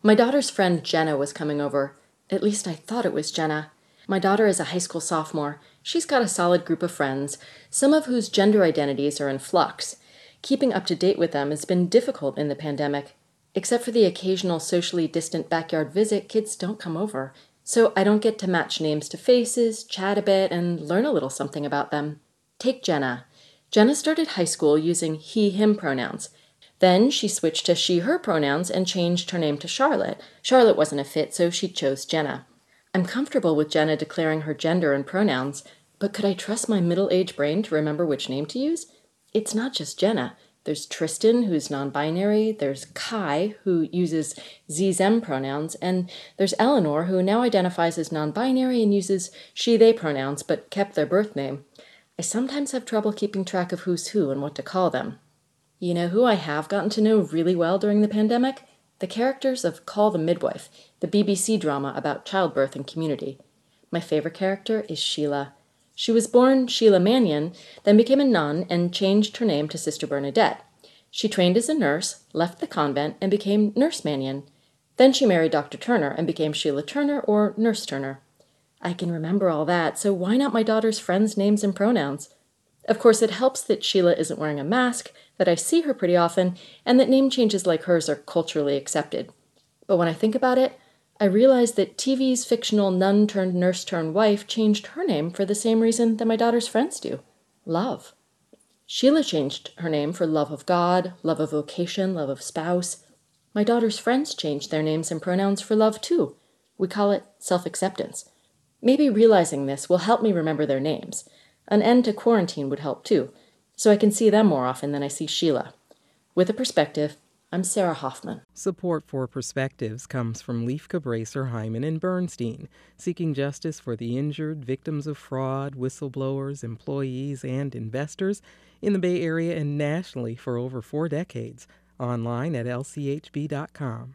My daughter's friend Jenna was coming over. At least I thought it was Jenna. My daughter is a high school sophomore. She's got a solid group of friends, some of whose gender identities are in flux. Keeping up to date with them has been difficult in the pandemic. Except for the occasional socially distant backyard visit, kids don't come over. So I don't get to match names to faces, chat a bit, and learn a little something about them. Take Jenna. Jenna started high school using he him pronouns. Then she switched to she her pronouns and changed her name to Charlotte. Charlotte wasn't a fit, so she chose Jenna. I'm comfortable with Jenna declaring her gender and pronouns, but could I trust my middle aged brain to remember which name to use? It's not just Jenna. There's Tristan, who's non binary, there's Kai, who uses Z them pronouns, and there's Eleanor, who now identifies as non binary and uses she they pronouns but kept their birth name. I sometimes have trouble keeping track of who's who and what to call them. You know who I have gotten to know really well during the pandemic? The characters of Call the Midwife, the BBC drama about childbirth and community. My favorite character is Shelagh. She was born Shelagh Mannion, then became a nun and changed her name to Sister Bernadette. She trained as a nurse, left the convent, and became Nurse Mannion. Then she married Dr. Turner and became Shelagh Turner or Nurse Turner. I can remember all that, so why not my daughter's friends' names and pronouns? Of course, it helps that Shelagh isn't wearing a mask, that I see her pretty often, and that name changes like hers are culturally accepted. But when I think about it, I realize that TV's fictional nun turned nurse turned wife changed her name for the same reason that my daughter's friends do love. Shelagh changed her name for love of God, love of vocation, love of spouse. My daughter's friends changed their names and pronouns for love too. We call it self acceptance. Maybe realizing this will help me remember their names. An end to quarantine would help too, so I can see them more often than I see Shelagh. With a perspective, I'm Sarah Hoffman. Support for Perspectives comes from Lieff Cabraser, Heimann, and Bernstein, seeking justice for the injured, victims of fraud, whistleblowers, employees, and investors in the Bay Area and nationally for over four decades. Online at lchb.com.